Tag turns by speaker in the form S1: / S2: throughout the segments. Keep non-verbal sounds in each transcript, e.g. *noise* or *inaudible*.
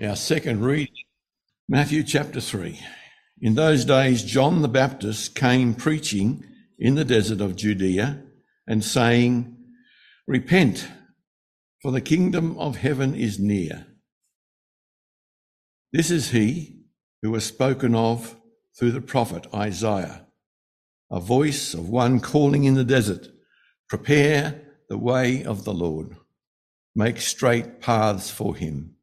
S1: Our second reading, Matthew chapter 3. In those days, John the Baptist came preaching in the desert of Judea and saying, Repent, for the kingdom of heaven is near. This is he who was spoken of through the prophet Isaiah, a voice of one calling in the desert, Prepare the way of the Lord, make straight paths for him.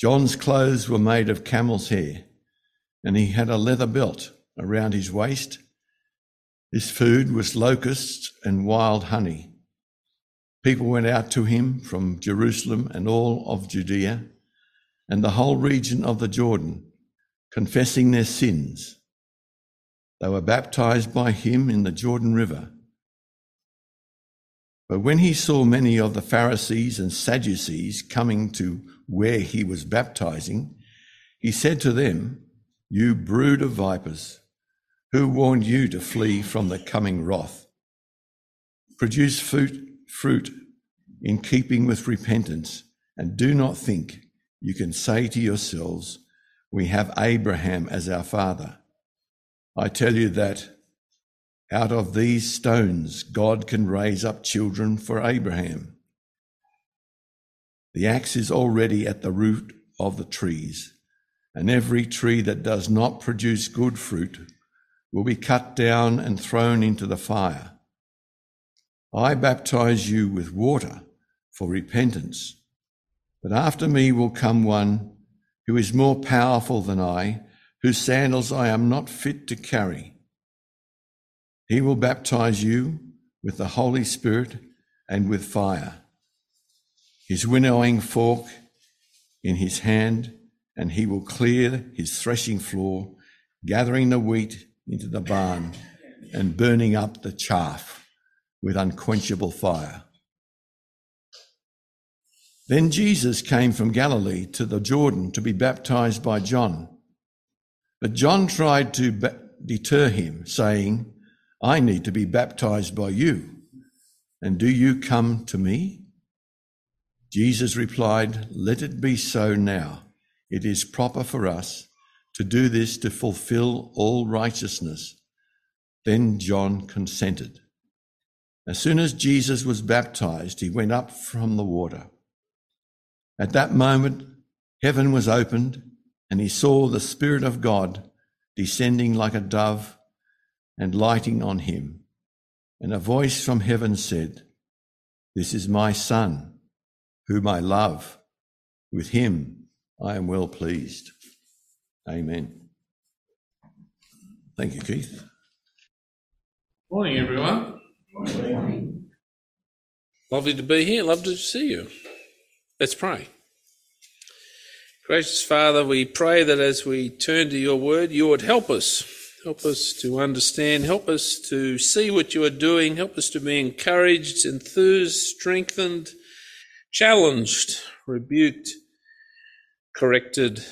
S1: John's clothes were made of camel's hair, and he had a leather belt around his waist. His food was locusts and wild honey. People went out to him from Jerusalem and all of Judea and the whole region of the Jordan, confessing their sins. They were baptized by him in the Jordan River. But when he saw many of the Pharisees and Sadducees coming to where he was baptizing, he said to them, You brood of vipers, who warned you to flee from the coming wrath? Produce fruit, fruit in keeping with repentance, and do not think you can say to yourselves, We have Abraham as our father. I tell you that out of these stones, God can raise up children for Abraham. The axe is already at the root of the trees, and every tree that does not produce good fruit will be cut down and thrown into the fire. I baptize you with water for repentance, but after me will come one who is more powerful than I, whose sandals I am not fit to carry. He will baptize you with the Holy Spirit and with fire his winnowing fork in his hand, and he will clear his threshing floor, gathering the wheat into the barn and burning up the chaff with unquenchable fire. Then Jesus came from Galilee to the Jordan to be baptized by John. But John tried to deter him, saying, I need to be baptized by you, and do you come to me? Jesus replied, Let it be so now. It is proper for us to do this to fulfill all righteousness. Then John consented. As soon as Jesus was baptized, he went up from the water. At that moment, heaven was opened, and he saw the Spirit of God descending like a dove and lighting on him. And a voice from heaven said, This is my Son whom I love. With him I am well pleased. Amen. Thank you, Keith.
S2: Morning, everyone. Morning. Lovely to be here. Love to see you. Let's pray. Gracious Father, we pray that as we turn to your word, you would help us. Help us to understand. Help us to see what you are doing. Help us to be encouraged, enthused, strengthened, challenged, rebuked, corrected,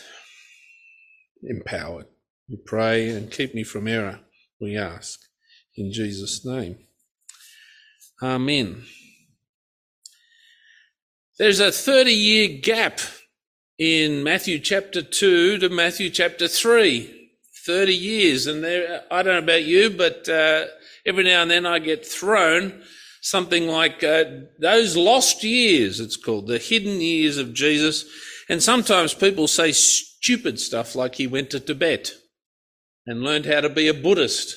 S2: empowered. We pray and keep me from error, we ask. In Jesus' name. Amen. There's a 30 year gap in Matthew chapter 2 to Matthew chapter 3. 30 years. And there, I don't know about you, but uh, every now and then I get thrown something like uh, those lost years, it's called, the hidden years of Jesus. And sometimes people say stupid stuff like he went to Tibet and learned how to be a Buddhist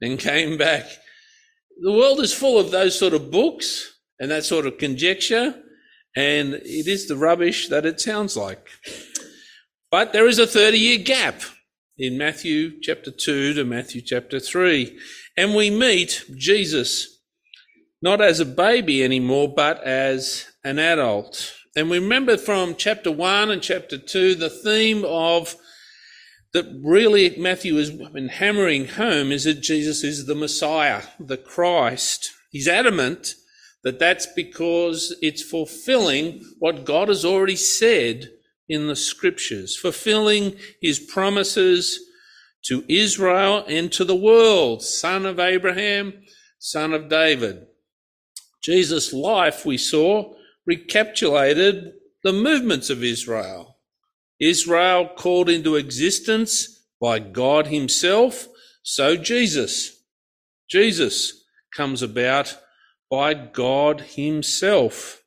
S2: and *laughs* came back. The world is full of those sort of books and that sort of conjecture, and it is the rubbish that it sounds like. But there is a 30 year gap in Matthew chapter 2 to Matthew chapter 3, and we meet Jesus not as a baby anymore, but as an adult. And we remember from chapter 1 and chapter 2 the theme of that really Matthew has been hammering home is that Jesus is the Messiah, the Christ. He's adamant that that's because it's fulfilling what God has already said in the scriptures, fulfilling his promises to Israel and to the world, son of Abraham, son of David. Jesus' life, we saw, recapitulated the movements of Israel. Israel called into existence by God Himself, so Jesus. Jesus comes about by God Himself.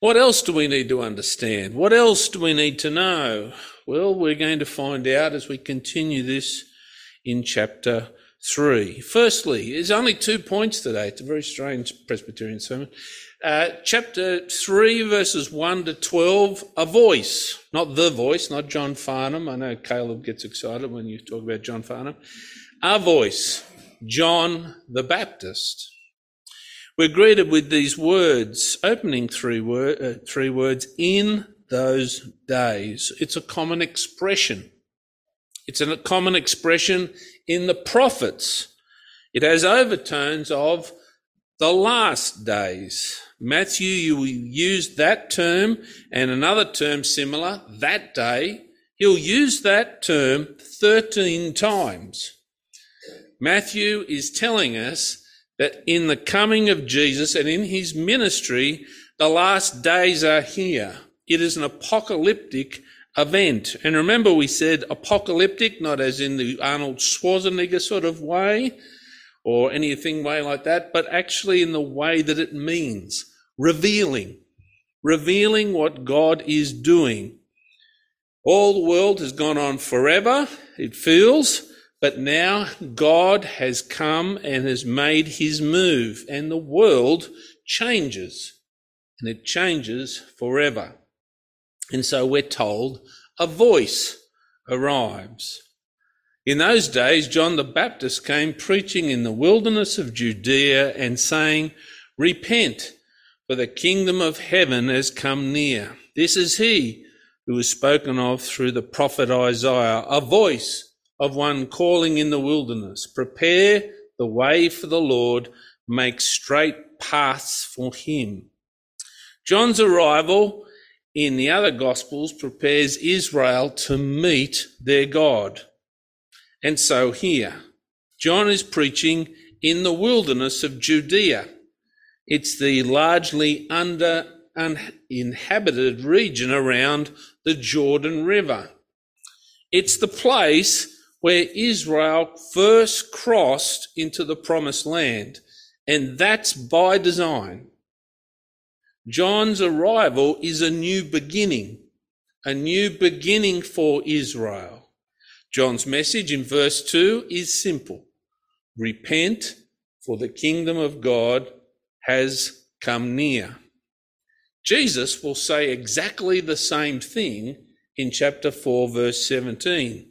S2: What else do we need to understand? What else do we need to know? Well, we're going to find out as we continue this in chapter 3. Firstly, there's only two points today. It's a very strange Presbyterian sermon. Uh, chapter 3, verses 1 to 12, a voice, not the voice, not John Farnham. I know Caleb gets excited when you talk about John Farnham. A voice, John the Baptist. We're greeted with these words, opening three, word, uh, three words, in those days. It's a common expression. It's a common expression in the prophets. It has overtones of the last days. Matthew, you use that term and another term similar, that day. He'll use that term 13 times. Matthew is telling us that in the coming of Jesus and in his ministry, the last days are here. It is an apocalyptic event. And remember, we said apocalyptic, not as in the Arnold Schwarzenegger sort of way or anything way like that, but actually in the way that it means revealing, revealing what God is doing. All the world has gone on forever, it feels, but now God has come and has made his move, and the world changes, and it changes forever. And so we're told a voice arrives. In those days, John the Baptist came preaching in the wilderness of Judea and saying, Repent, for the kingdom of heaven has come near. This is he who was spoken of through the prophet Isaiah, a voice of one calling in the wilderness, prepare the way for the Lord, make straight paths for him. John's arrival in the other gospels prepares Israel to meet their God. And so here, John is preaching in the wilderness of Judea. It's the largely under uninhabited region around the Jordan River. It's the place where Israel first crossed into the promised land, and that's by design. John's arrival is a new beginning, a new beginning for Israel. John's message in verse 2 is simple repent, for the kingdom of God has come near. Jesus will say exactly the same thing in chapter 4, verse 17.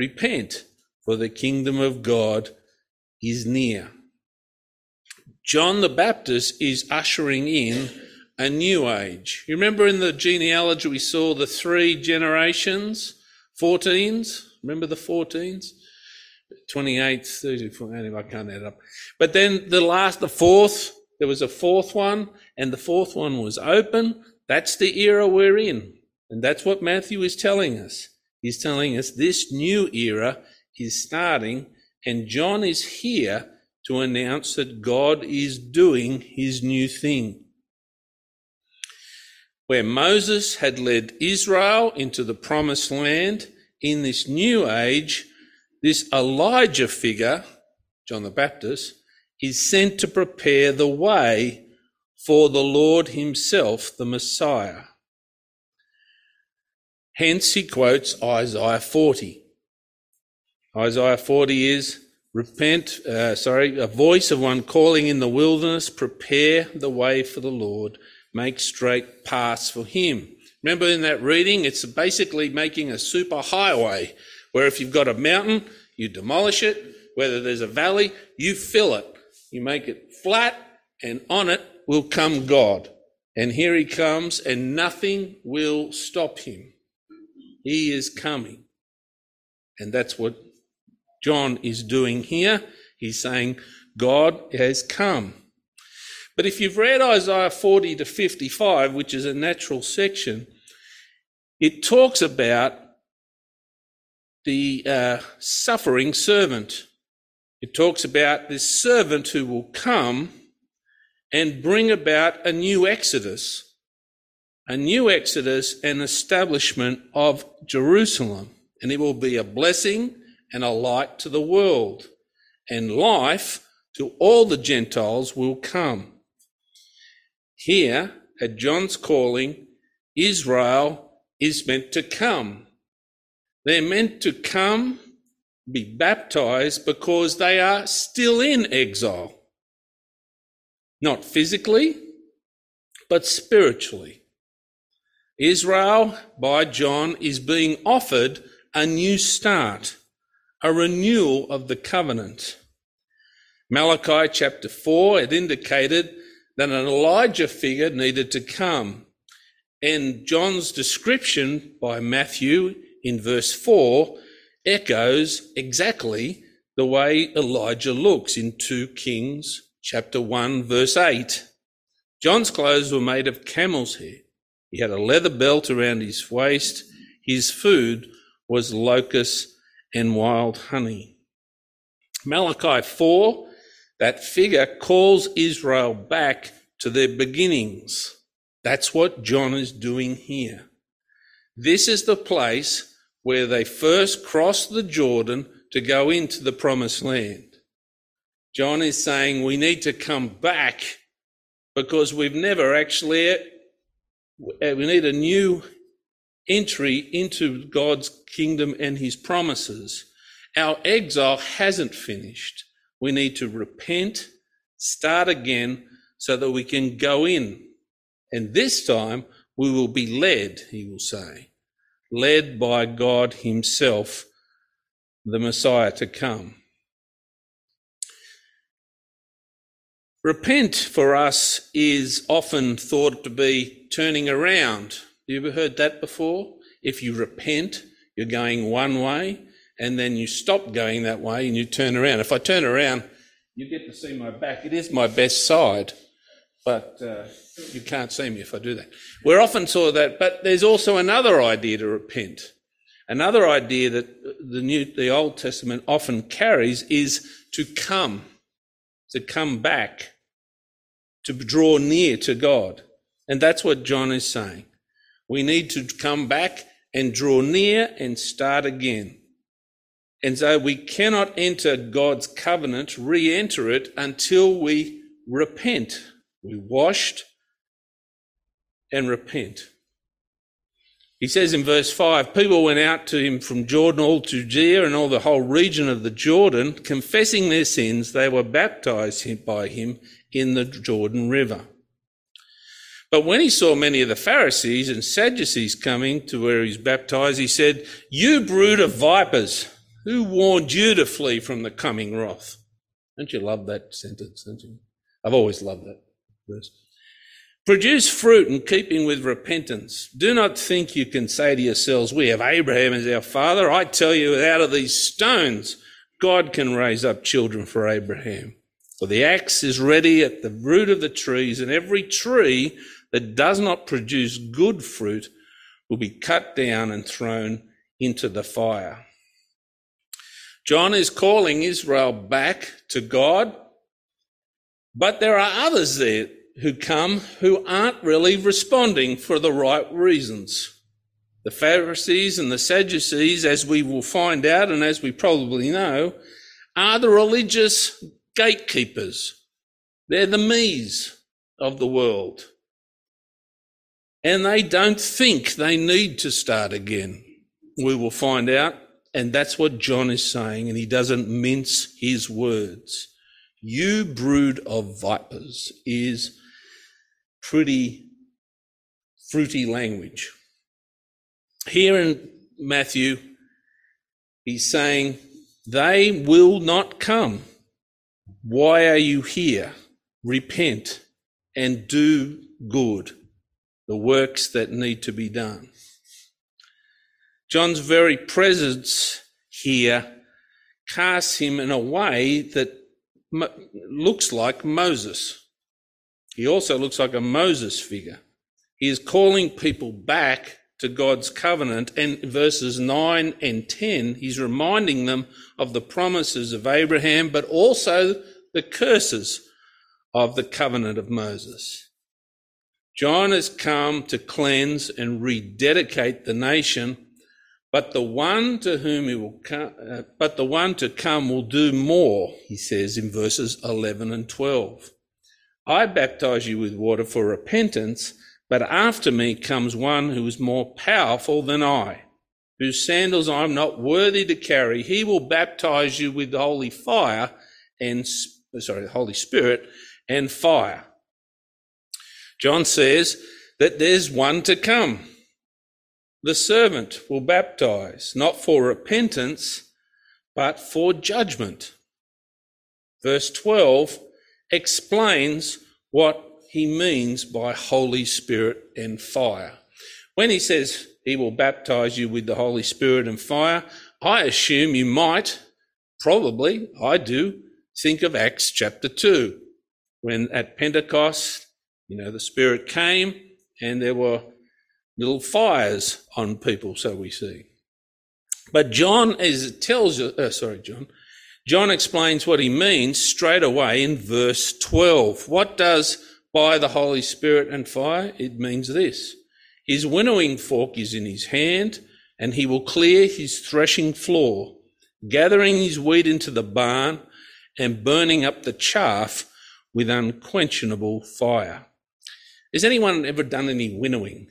S2: Repent, for the kingdom of God is near. John the Baptist is ushering in a new age. You remember in the genealogy we saw the three generations, 14s? Remember the 14s? 28, 34, anyway, I can't add up. But then the last, the fourth, there was a fourth one, and the fourth one was open. That's the era we're in. And that's what Matthew is telling us. He's telling us this new era is starting, and John is here to announce that God is doing his new thing. Where Moses had led Israel into the promised land, in this new age, this Elijah figure, John the Baptist, is sent to prepare the way for the Lord himself, the Messiah. Hence, he quotes Isaiah 40. Isaiah 40 is, repent, uh, sorry, a voice of one calling in the wilderness, prepare the way for the Lord, make straight paths for him. Remember in that reading, it's basically making a super highway where if you've got a mountain, you demolish it. Whether there's a valley, you fill it. You make it flat, and on it will come God. And here he comes, and nothing will stop him. He is coming. And that's what John is doing here. He's saying, God has come. But if you've read Isaiah 40 to 55, which is a natural section, it talks about the uh, suffering servant. It talks about this servant who will come and bring about a new exodus, a new exodus and establishment of Jerusalem, and it will be a blessing and a light to the world, and life to all the Gentiles will come. Here, at John's calling, Israel is meant to come. They're meant to come, be baptized, because they are still in exile. Not physically, but spiritually. Israel, by John, is being offered a new start, a renewal of the covenant. Malachi chapter 4, it indicated that an Elijah figure needed to come. And John's description by Matthew in verse 4 echoes exactly the way Elijah looks in 2 Kings chapter 1 verse 8. John's clothes were made of camel's hair. He had a leather belt around his waist. His food was locusts and wild honey. Malachi 4, that figure calls Israel back to their beginnings. That's what John is doing here. This is the place where they first crossed the Jordan to go into the promised land. John is saying we need to come back because we've never actually Uh, we need a new entry into God's kingdom and his promises. Our exile hasn't finished. We need to repent, start again, so that we can go in. And this time we will be led, he will say, led by God himself, the Messiah to come. Repent for us is often thought to be turning around. You ever heard that before? If you repent, you're going one way and then you stop going that way and you turn around. If I turn around, you get to see my back. It is my best side, but uh, you can't see me if I do that. We're often taught that, but there's also another idea to repent. Another idea that the New, the Old Testament often carries is to come to come back, to draw near to God. And that's what John is saying. We need to come back and draw near and start again. And so we cannot enter God's covenant, re enter it, until we repent. We washed and repent. He says in verse 5 people went out to him from Jordan, all to Judea and all the whole region of the Jordan, confessing their sins. They were baptized by him in the Jordan River. But when he saw many of the Pharisees and Sadducees coming to where he's baptized, he said, You brood of vipers, who warned you to flee from the coming wrath? Don't you love that sentence, don't you? I've always loved that verse. Produce fruit in keeping with repentance. Do not think you can say to yourselves, We have Abraham as our father. I tell you, out of these stones, God can raise up children for Abraham. For the axe is ready at the root of the trees, and every tree that does not produce good fruit will be cut down and thrown into the fire. John is calling Israel back to God, but there are others there who come who aren't really responding for the right reasons. The Pharisees and the Sadducees, as we will find out and as we probably know, are the religious gatekeepers. They're the me's of the world. And they don't think they need to start again. We will find out. And that's what John is saying, and he doesn't mince his words. You brood of vipers is pretty fruity language. Here in Matthew, he's saying, They will not come. Why are you here? Repent and do good, the works that need to be done. John's very presence here casts him in a way that looks like Moses. He also looks like a Moses figure. He is calling people back to God's covenant. And verses 9 and 10, he's reminding them of the promises of Abraham, but also the curses of the covenant of Moses. John has come to cleanse and rededicate the nation, but the one to whom he will come, uh, but the one to come will do more, he says in verses 11 and 12. I baptize you with water for repentance, but after me comes one who is more powerful than I, whose sandals I'm not worthy to carry. He will baptize you with the holy fire and, sorry, the Holy Spirit and fire. John says that there's one to come. The servant will baptize, not for repentance, but for judgment. Verse 12 explains what he means by Holy Spirit and fire. When he says he will baptize you with the Holy Spirit and fire, I assume you might, probably, I do, think of Acts chapter 2, when at Pentecost you know, the Spirit came and there were little fires on people, so we see. But John, it tells you, uh, sorry, John, John explains what he means straight away in verse 12. What does by the Holy Spirit and fire? It means this. His winnowing fork is in his hand, and he will clear his threshing floor, gathering his wheat into the barn and burning up the chaff with unquenchable fire. Has anyone ever done any winnowing?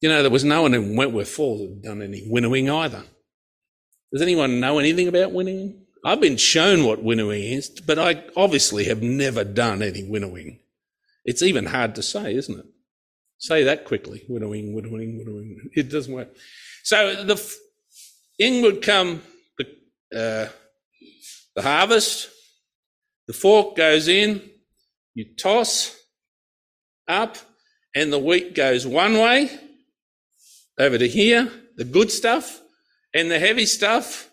S2: You know, there was no one in Wentworth Falls that had done any winnowing either. Does anyone know anything about winnowing? I've been shown what winnowing is, but I obviously have never done any winnowing. It's even hard to say, isn't it? Say that quickly. Winnowing, winnowing, winnowing. It doesn't work. So the in would come the, uh, the harvest. The fork goes in. You toss up and the wheat goes one way over to here, the good stuff, and the heavy stuff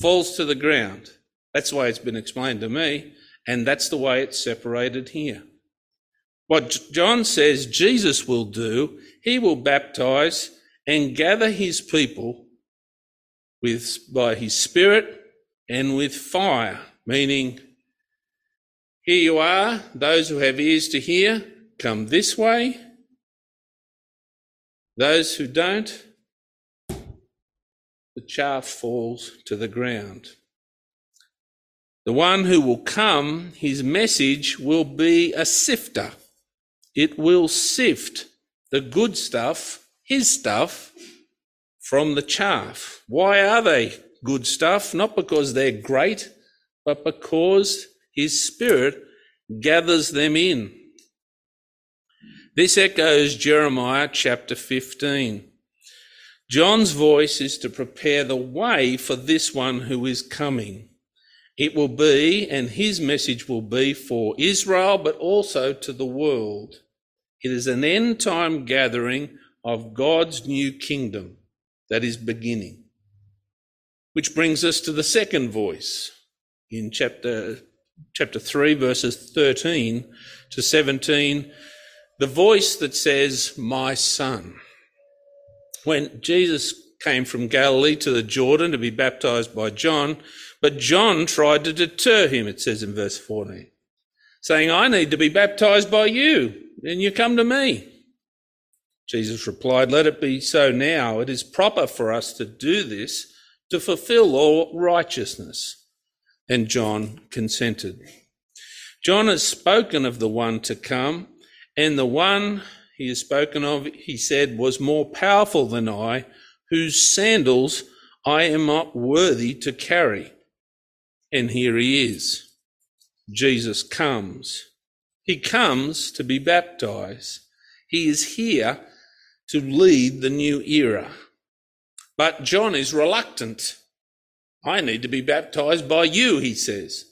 S2: falls to the ground. That's the way it's been explained to me, and that's the way it's separated here. What John says Jesus will do, he will baptize and gather his people with, by his spirit and with fire, meaning, here you are, those who have ears to hear, come this way. Those who don't, the chaff falls to the ground. The one who will come, his message will be a sifter. It will sift the good stuff, his stuff, from the chaff. Why are they good stuff? Not because they're great, but because his spirit gathers them in. This echoes Jeremiah chapter 15. John's voice is to prepare the way for this one who is coming. It will be, and his message will be for Israel, but also to the world. It is an end time gathering of God's new kingdom that is beginning. Which brings us to the second voice in chapter, chapter 3, verses 13 to 17 the voice that says, My son. When Jesus came from Galilee to the Jordan to be baptized by John, but John tried to deter him, it says in verse 14, saying, I need to be baptized by you, and you come to me. Jesus replied, Let it be so now. It is proper for us to do this to fulfill all righteousness. And John consented. John has spoken of the one to come and the one he has spoken of, he said, was more powerful than I, whose sandals I am not worthy to carry. And here he is. Jesus comes. He comes to be baptized. He is here to lead the new era. But John is reluctant. I need to be baptized by you, he says.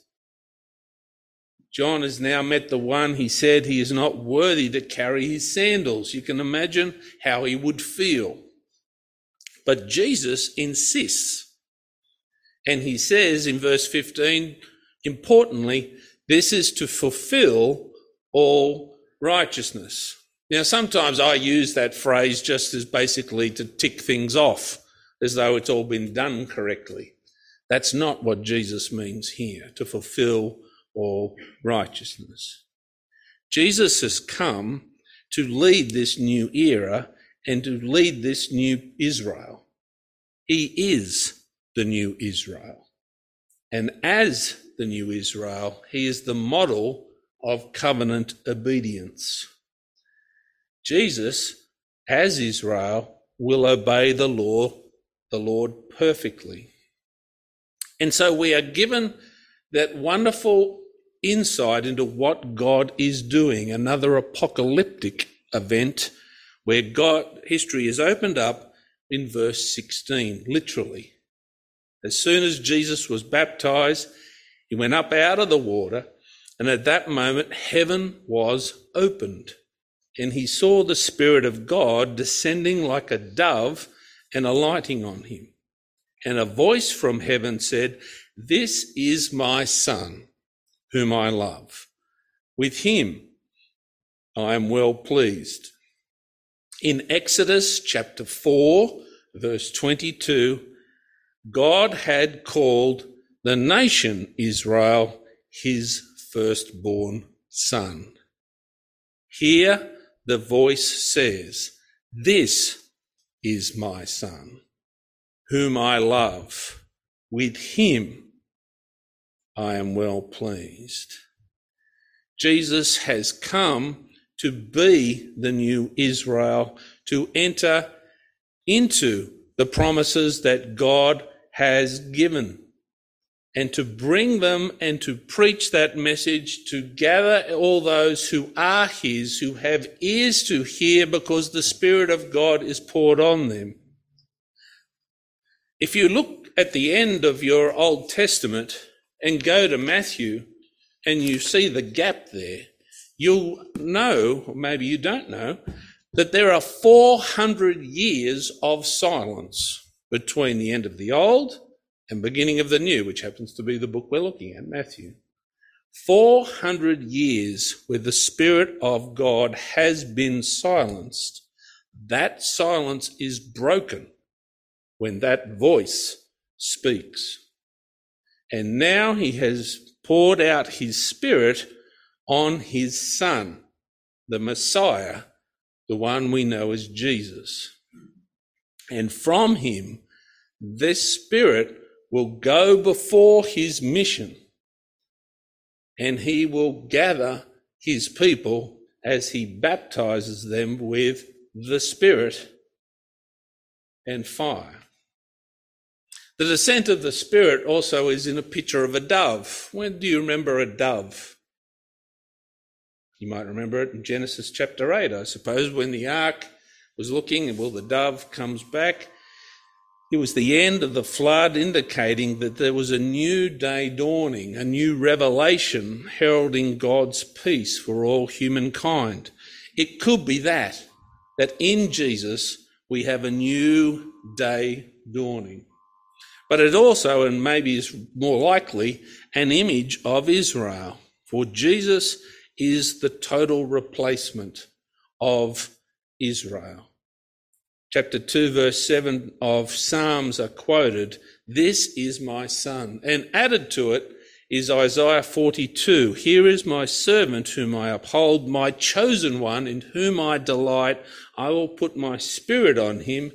S2: John has now met the one he said he is not worthy to carry his sandals. You can imagine how he would feel. But Jesus insists. And he says in verse 15, importantly, this is to fulfill all righteousness. Now, sometimes I use that phrase just as basically to tick things off, as though it's all been done correctly. That's not what Jesus means here, to fulfill all righteousness. Jesus has come to lead this new era and to lead this new Israel. He is the new Israel. And as the new Israel, he is the model of covenant obedience. Jesus, as Israel, will obey the law, the Lord perfectly. And so we are given that wonderful insight into what God is doing, another apocalyptic event where God history is opened up in verse 16, literally. As soon as Jesus was baptized, he went up out of the water, and at that moment heaven was opened, and he saw the Spirit of God descending like a dove and alighting on him. And a voice from heaven said, This is my Son, whom I love. With him I am well pleased. In Exodus chapter 4, verse 22, God had called the nation Israel his firstborn son. Here the voice says, This is my son, whom I love. With him I am well pleased. Jesus has come to be the new Israel, to enter into the promises that God has given and to bring them and to preach that message, to gather all those who are His, who have ears to hear because the Spirit of God is poured on them. If you look at the end of your Old Testament and go to Matthew and you see the gap there, you'll know, or maybe you don't know, that there are 400 years of silence between the end of the Old and beginning of the new, which happens to be the book we're looking at, Matthew. 400 years where the Spirit of God has been silenced. That silence is broken when that voice speaks. And now he has poured out his Spirit on his Son, the Messiah, the one we know as Jesus. And from him, this Spirit will go before his mission and he will gather his people as he baptizes them with the Spirit and fire. The descent of the Spirit also is in a picture of a dove. When do you remember a dove? You might remember it in Genesis chapter 8, I suppose, when the ark was looking and well, the dove comes back it was the end of the flood, indicating that there was a new day dawning, a new revelation heralding God's peace for all humankind. It could be that, that in Jesus we have a new day dawning. But it also, and maybe is more likely, an image of Israel. For Jesus is the total replacement of Israel chapter 2, verse 7 of Psalms are quoted, This is my son. And added to it is Isaiah 42. Here is my servant whom I uphold, my chosen one in whom I delight. I will put my spirit on him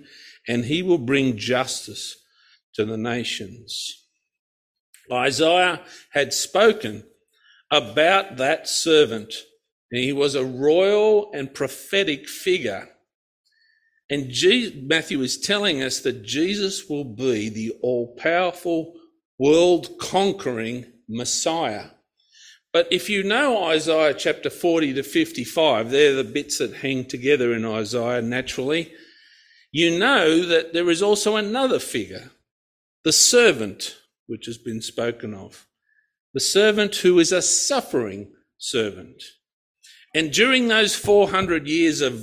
S2: and he will bring justice to the nations. Isaiah had spoken about that servant. And he was a royal and prophetic figure and Matthew is telling us that Jesus will be the all powerful, world conquering Messiah. But if you know Isaiah chapter 40 to 55, they're the bits that hang together in Isaiah naturally, you know that there is also another figure, the servant, which has been spoken of. The servant who is a suffering servant. And during those 400 years of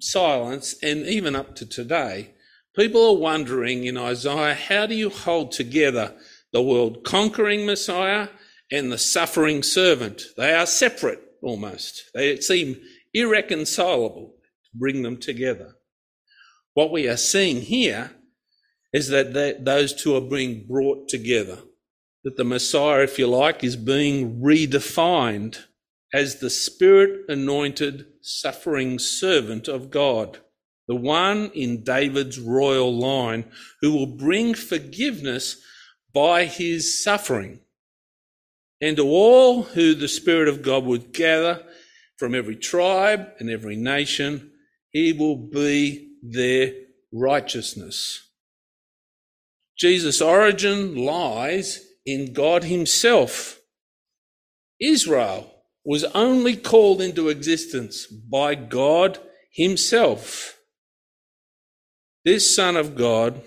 S2: silence, and even up to today, people are wondering in Isaiah, how do you hold together the world conquering Messiah and the suffering servant? They are separate almost. They seem irreconcilable to bring them together. What we are seeing here is that those two are being brought together. That the Messiah, if you like, is being redefined as the Spirit anointed suffering servant of God, the one in David's royal line who will bring forgiveness by his suffering. And to all who the Spirit of God would gather from every tribe and every nation, he will be their righteousness. Jesus' origin lies in God Himself. Israel was only called into existence by God Himself. This Son of God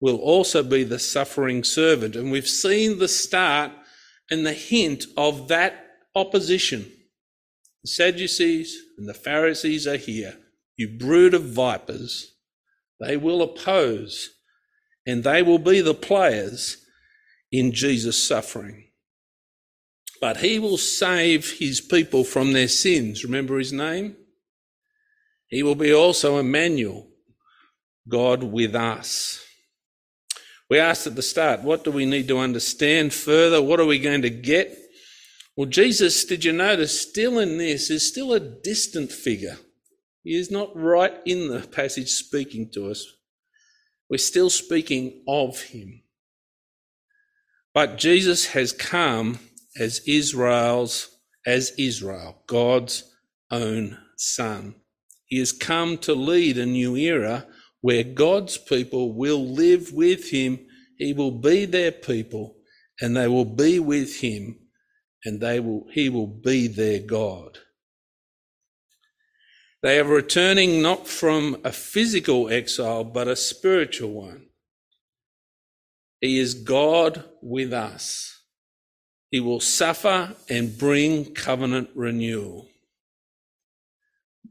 S2: will also be the suffering servant. And we've seen the start and the hint of that opposition. The Sadducees and the Pharisees are here. You brood of vipers. They will oppose and they will be the players in Jesus' suffering. But he will save his people from their sins. Remember his name? He will be also Emmanuel, God with us. We asked at the start, what do we need to understand further? What are we going to get? Well, Jesus, did you notice, still in this, is still a distant figure. He is not right in the passage speaking to us. We're still speaking of him. But Jesus has come as Israel's, as Israel, God's own son. He has come to lead a new era where God's people will live with him. He will be their people and they will be with him and they will, he will be their God. They are returning not from a physical exile, but a spiritual one. He is God with us. He will suffer and bring covenant renewal.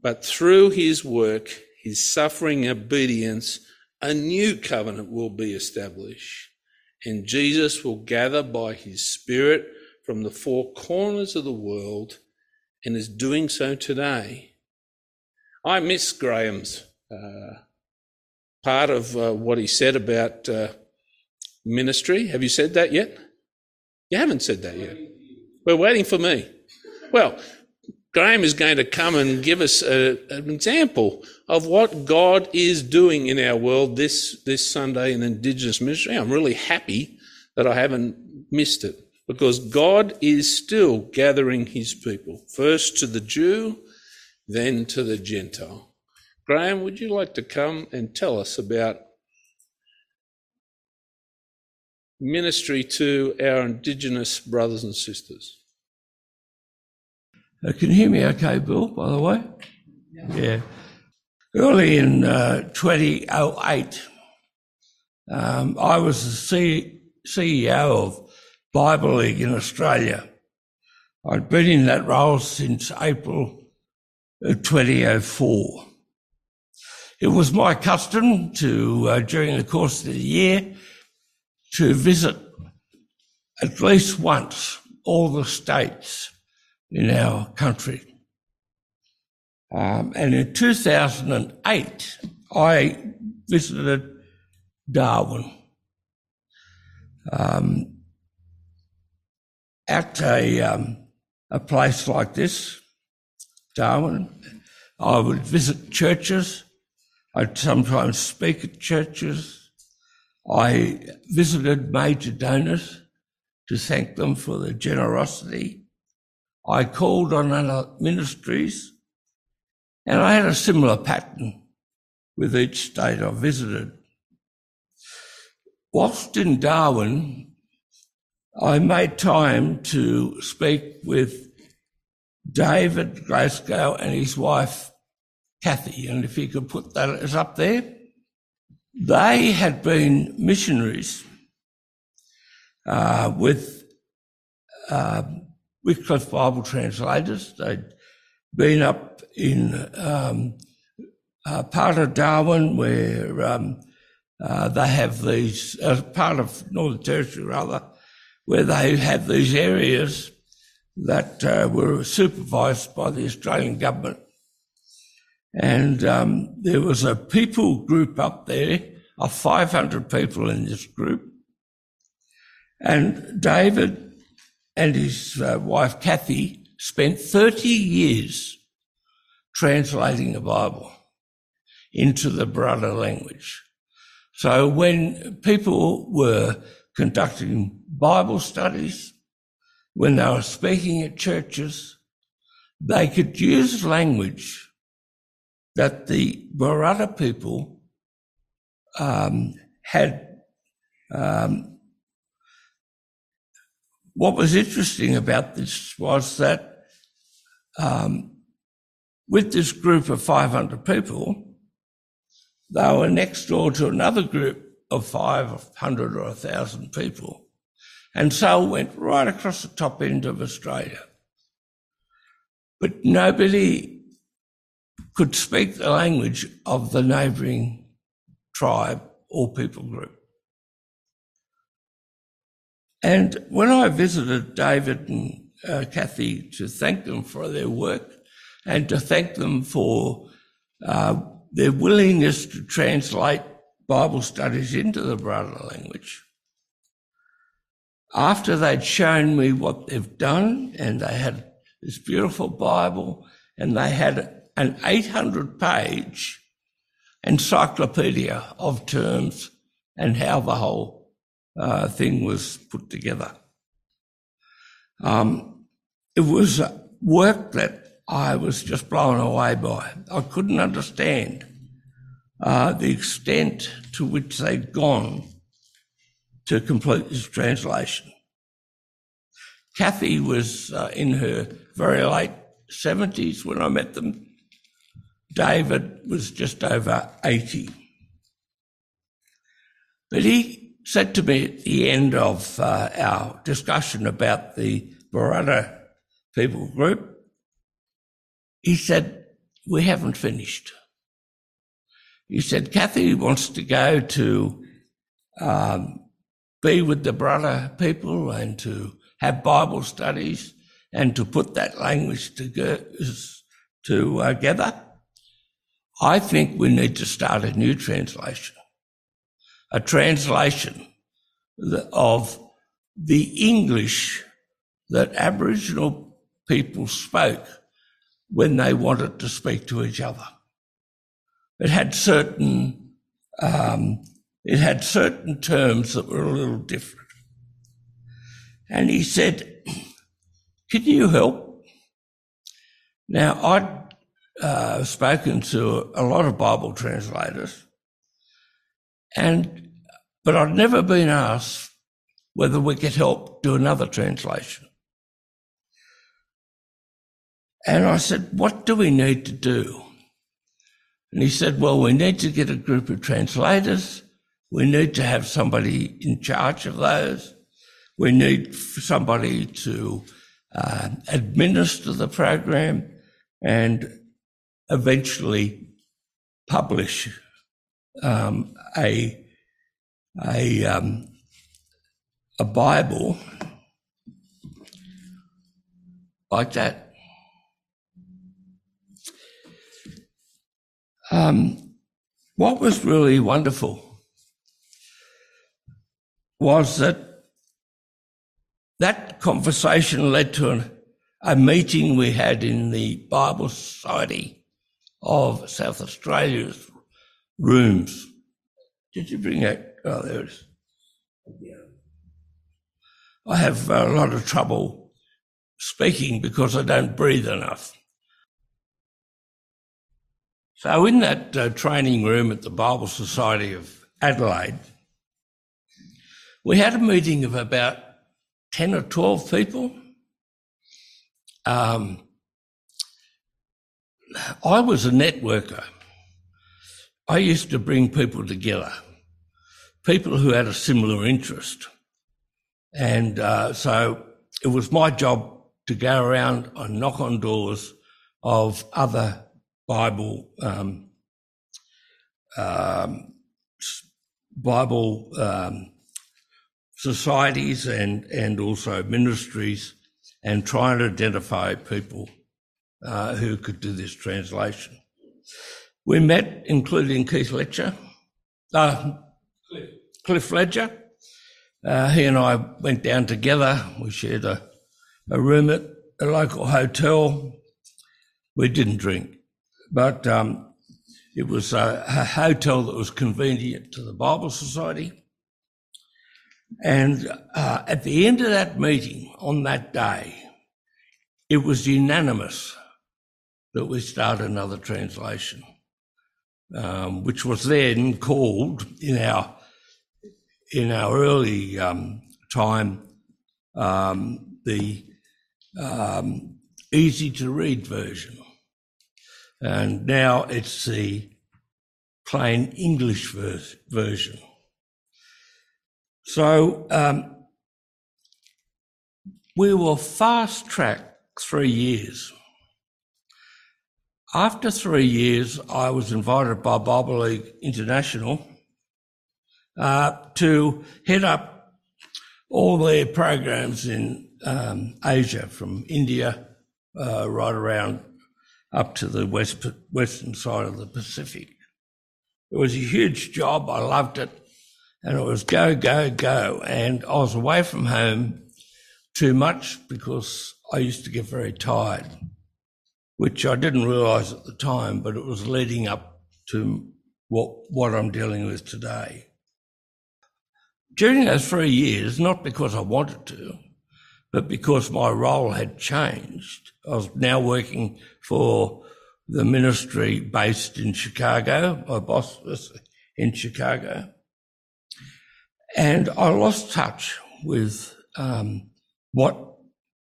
S2: But through his work, his suffering obedience, a new covenant will be established. And Jesus will gather by his Spirit from the four corners of the world and is doing so today. I miss Grahame's uh, part of uh, what he said about uh, ministry. Have you said that yet? You haven't said that yet. We're waiting for me. Well, Graham is going to come and give us a, an example of what God is doing in our world this, this Sunday in Indigenous ministry. I'm really happy that I haven't missed it because God is still gathering his people, first to the Jew then to the Gentile. Grahame, would you like to come and tell us about ministry to our Indigenous brothers and sisters?
S3: Uh, can you hear me okay, Bill, by the way? Yeah. yeah. Early in uh, 2008, um, I was the CEO of Bible League in Australia. I'd been in that role since April 2004. It was my custom to, uh, during the course of the year, to visit at least once all the states in our country. Um, and in 2008, I visited Darwin um, at a, um, a place like this Darwin. I would visit churches. I'd sometimes speak at churches. I visited major donors to thank them for their generosity. I called on other ministries and I had a similar pattern with each state I visited. Whilst in Darwin, I made time to speak with David Glasgow and his wife Kathy, and if you could put that as up there, they had been missionaries uh, with uh, Wycliffe Bible translators. They'd been up in um, uh, part of Darwin where um, uh, they have these, uh, part of Northern Territory rather, where they have these areas that uh, were supervised by the Australian government. And um, there was a people group up there of 500 people in this group. And David and his uh, wife Kathy spent 30 years translating the Bible into the Burarra language. So when people were conducting Bible studies, when they were speaking at churches, they could use language that the Burarra people um, had. Um, what was interesting about this was that um, with this group of 500 people, they were next door to another group of 500 or 1,000 people. And so went right across the top end of Australia. But nobody could speak the language of the neighbouring tribe or people group. And when I visited David and uh, Kathy to thank them for their work and to thank them for uh, their willingness to translate Bible studies into the Burarra language, after they'd shown me what they've done and they had this beautiful Bible and they had an 800 page encyclopedia of terms and how the whole uh, thing was put together. Um, it was work that I was just blown away by. I couldn't understand uh, the extent to which they'd gone to complete this translation. Kathy was uh, in her very late 70s when I met them. David was just over 80. But he said to me at the end of uh, our discussion about the Burarra people group, he said, We haven't finished. He said, Kathy wants to go to um, be with the Burarra people and to have Bible studies and to put that language together. together. I think we need to start a new translation, a translation of the English that Aboriginal people spoke when they wanted to speak to each other. It had certain, um, it had certain terms that were a little different. And he said, can you help? Now, I'd uh, spoken to a lot of Bible translators, and but I'd never been asked whether we could help do another translation. And I said, What do we need to do? And he said, Well, we need to get a group of translators. We need to have somebody in charge of those. We need somebody to uh, administer the program and eventually publish um, a a um, a Bible like that. Um, what was really wonderful was that that conversation led to an, a meeting we had in the Bible Society of South Australia's rooms. Did you bring that? Oh, there it is. I have a lot of trouble speaking because I don't breathe enough. So, in that uh, training room at the Bible Society of Adelaide, we had a meeting of about 10 or 12 people. Um, I was a networker. I used to bring people together, people who had a similar interest. And uh, so it was my job to go around and knock on doors of other Bible um, um, Bible um, societies and and also ministries, and try and identify people uh, who could do this translation. We met, including Keith Letcher, uh, Cliff Ledger. Uh, he and I went down together. We shared a, a room at a local hotel. We didn't drink, but um, it was a, a hotel that was convenient to the Bible Society. And uh, at the end of that meeting on that day, it was unanimous that we start another translation, um, which was then called in our in our early um, time um, the um, easy to read version, and now it's the plain English ver- version. So um, we will fast track three years. After three years, I was invited by Bible League International uh, to head up all their programs in um, Asia, from India uh, right around up to the west, western side of the Pacific. It was a huge job. I loved it. And it was go, go, go. And I was away from home too much because I used to get very tired, which I didn't realise at the time, but it was leading up to what, what I'm dealing with today. During those three years, not because I wanted to, but because my role had changed, I was now working for the ministry based in Chicago. My boss was in Chicago. And I lost touch with um, what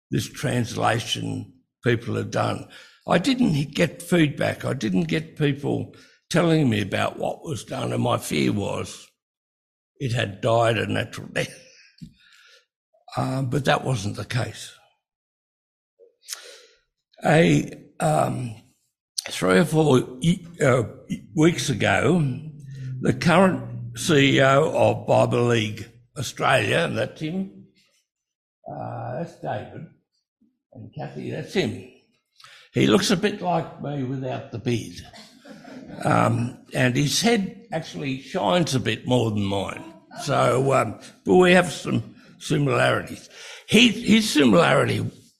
S3: this translation people had done. I didn't get feedback. I didn't get people telling me about what was done. And my fear was it had died a natural *laughs* death. Um, but that wasn't the case. A um, three or four uh, weeks ago, the current CEO of Bible League Australia, and that's him, uh, that's David, and Kathy, that's him. He looks a bit like me without the beard. Um, and his head actually shines a bit more than mine. So, um, but we have some similarities. He, his similarity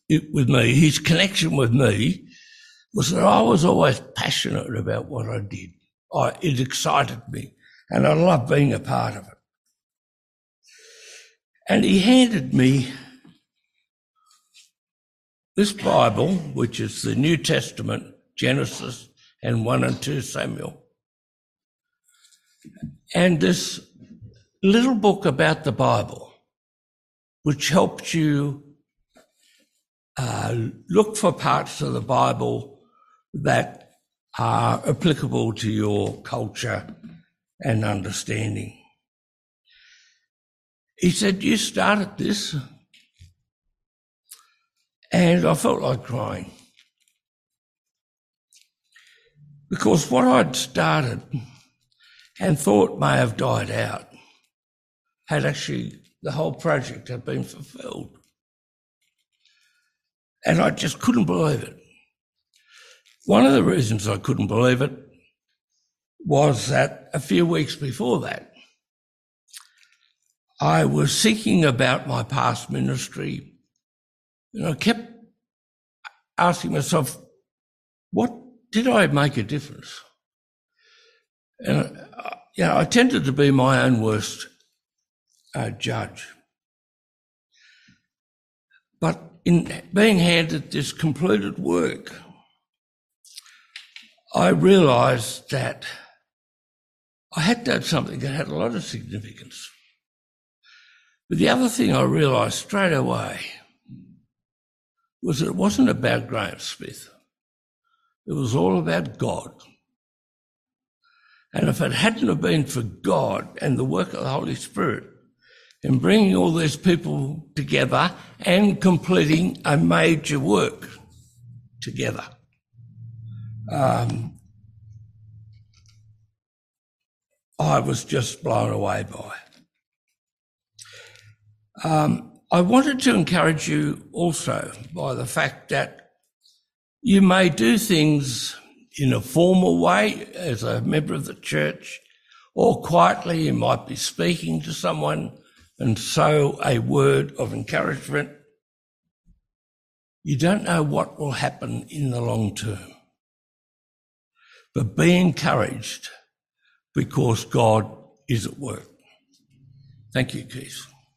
S3: with me, his connection with me, was that I was always passionate about what I did. I, it excited me, and I love being a part of it. And he handed me this Bible, which is the New Testament, Genesis and 1 and 2 Samuel, and this little book about the Bible, which helps you uh, look for parts of the Bible that are applicable to your culture and understanding. He said, You started this. And I felt like crying. Because what I'd started and thought may have died out had actually, the whole project had been fulfilled. And I just couldn't believe it. One of the reasons I couldn't believe it was that a few weeks before that, I was thinking about my past ministry and I kept asking myself, what did I make a difference? And uh, yeah, I tended to be my own worst uh, judge. But in being handed this completed work, I realised that I had done something that had a lot of significance. But the other thing I realised straight away was that it wasn't about Grahame Smith. It was all about God. And if it hadn't have been for God and the work of the Holy Spirit in bringing all these people together and completing a major work together, um, I was just blown away by. Um, I wanted to encourage you also by the fact that you may do things in a formal way as a member of the church, or quietly you might be speaking to someone and sow a word of encouragement. You don't know what will happen in the long term. But be encouraged because God is at work. Thank you, Keith.